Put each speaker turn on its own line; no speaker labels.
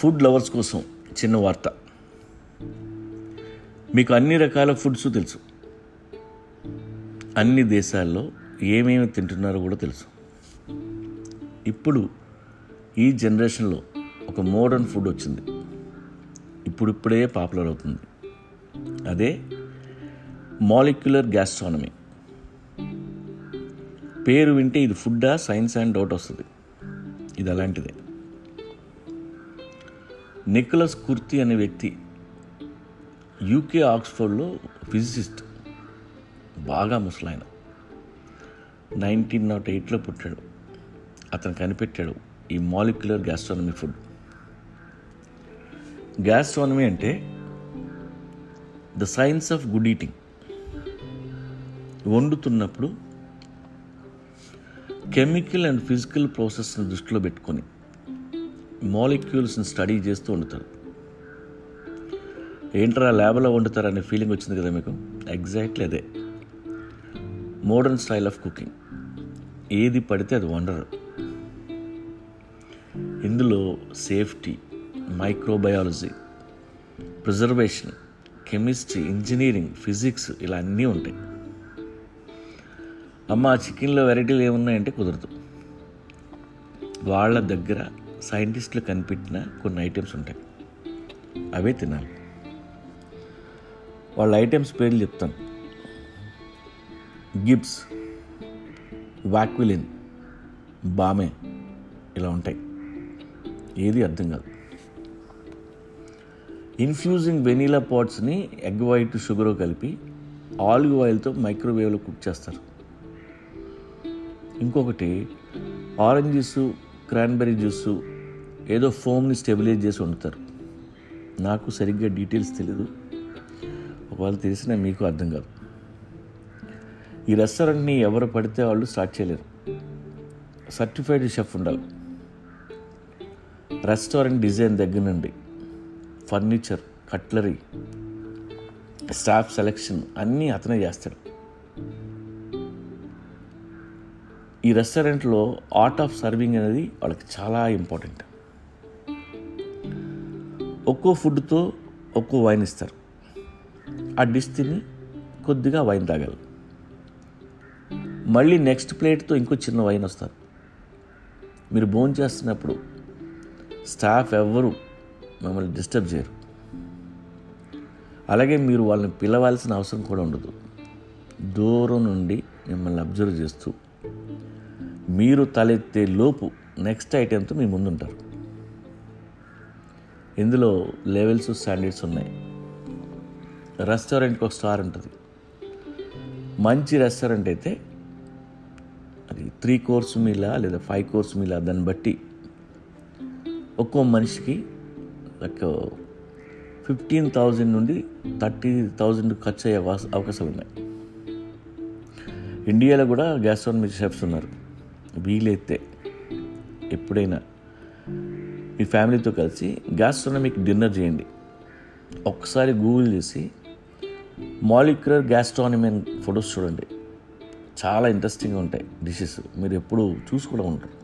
Food lovers కోసం చిన్న వార్త. మీకు అన్ని రకాల ఫుడ్స్ తెలుసు. అన్ని దేశాల్లో ఏమేమి తింటున్నారో కూడా తెలుసు. ఇప్పుడు ఈ జనరేషన్లో ఒక మోడర్న్ ఫుడ్ వచ్చింది. ఇప్పుడిప్పుడే పాపులర్ అవుతుంది. అదే మాలిక్యులర్ గ్యాస్ట్రానమీ. పేరు వింటే ఇది ఫుడ్డా సైన్స్ అండ్ డౌట్ వస్తుంది. ఇది అలాంటిదే. నిక్లస్ కుర్తి అనే వ్యక్తి యూకే ఆక్స్ఫర్డ్లో ఫిజిసిస్ట్ బాగా ముసలాయన. నైన్టీన్ నాట్ ఎయిట్లో పుట్టాడు. అతను కనిపెట్టాడు ఈ మాలిక్యులర్ గ్యాస్ట్రానమీ ఫుడ్. గ్యాస్ట్రానమీ అంటే the science of good eating. వండుతున్నప్పుడు chemical and physical ప్రాసెస్ని దృష్టిలో పెట్టుకొని మాలిక్యూల్స్ని స్టడీ చేస్తూ వండుతారు. ఏంట్రా ల్యాబ్లో వండుతారనే ఫీలింగ్ వచ్చింది కదా మీకు? ఎగ్జాక్ట్లీ అదే. మోడర్న్ స్టైల్ ఆఫ్ కుకింగ్ ఏది పడితే అది వండరు. ఇందులో safety microbiology preservation chemistry engineering physics ఇలా అన్నీ ఉంటాయి. అమ్మ ఆ చికెన్లో వెరైటీలు ఏమున్నాయంటే కుదరదు. వాళ్ళ దగ్గర సైంటిస్టులు కనిపెట్టిన కొన్ని ఐటమ్స్ ఉంటాయి. అవే తినాలి. వాళ్ళ ఐటమ్స్ పేర్లు చెప్తాను. గిబ్స్ వాక్విలిన్ బామే ఇలా ఉంటాయి. ఏది అర్థం కాదు. ఇన్ఫ్యూజింగ్ వెనీలా పాట్స్ని ఎగ్ వైట్ షుగర్ కలిపి ఆలివ్ ఆయిల్తో మైక్రోవేవ్లో కుక్ చేస్తారు. ఇంకొకటి ఆరెంజ్ జ్యూసు క్రాన్బెర్రీ జ్యూసు ఏదో ఫోమ్ని స్టెబిలైజ్ చేసి వండుతారు. నాకు సరిగ్గా డీటెయిల్స్ తెలియదు ఒకవేళ తెలిసినా మీకు అర్థం కాదు. ఈ రెస్టారెంట్ని ఎవరు పడితే వాళ్ళు స్టార్ట్ చేయలేరు. సర్టిఫైడ్ షెఫ్ ఉండాలి. రెస్టారెంట్ డిజైన్ దగ్గర నుండి ఫర్నిచర్ కట్లరీ స్టాఫ్ సెలెక్షన్ అన్నీ అతనే చేస్తాడు. ఈ రెస్టారెంట్లో ఆర్ట్ ఆఫ్ సర్వింగ్ అనేది వాళ్ళకి చాలా ఇంపార్టెంట్. ఒక్కో ఫుడ్తో ఒక్కో వైన్ ఇస్తారు. ఆ డిష్ తిని కొద్దిగా వైన్ తాగాలి. మళ్ళీ నెక్స్ట్ ప్లేట్తో ఇంకో చిన్న వైన్ వస్తారు. మీరు భోజనం చేస్తున్నప్పుడు స్టాఫ్ ఎవ్వరు మిమ్మల్ని డిస్టర్బ్ చేయరు. అలాగే మీరు వాళ్ళని పిలవాల్సిన అవసరం కూడా ఉండదు. దూరం నుండి మిమ్మల్ని అబ్జర్వ్ చేస్తూ మీరు తలెత్తే లోపు నెక్స్ట్ ఐటెంతో మీ ముందుంటారు. ఇందులో లెవెల్స్ స్టాండర్డ్స్ ఉన్నాయి. రెస్టారెంట్కి ఒక స్టార్ ఉంటుంది. మంచి రెస్టారెంట్ అయితే అది త్రీ కోర్స్ మీలా లేదా ఫైవ్ కోర్స్ మీలా దాన్ని బట్టి ఒక్కో మనిషికి లైక్ ఫిఫ్టీన్ థౌజండ్ నుండి థర్టీ థౌజండ్ ఖర్చు అయ్యే అవకాశాలు ఉన్నాయి. ఇండియాలో కూడా గ్యాస్ట్రానమీ షెఫ్స్ ఉన్నారు. వీలైతే ఎప్పుడైనా మీ ఫ్యామిలీతో కలిసి గ్యాస్ట్రానమిక్ డిన్నర్ చేయండి. ఒక్కసారి గూగుల్ చేసి మాలిక్యులర్ గ్యాస్ట్రానమీ ఫొటోస్ చూడండి. చాలా ఇంట్రెస్టింగ్గా ఉంటాయి డిషెస్ మీరు ఎప్పుడు చూసి కూడా ఉంటారు.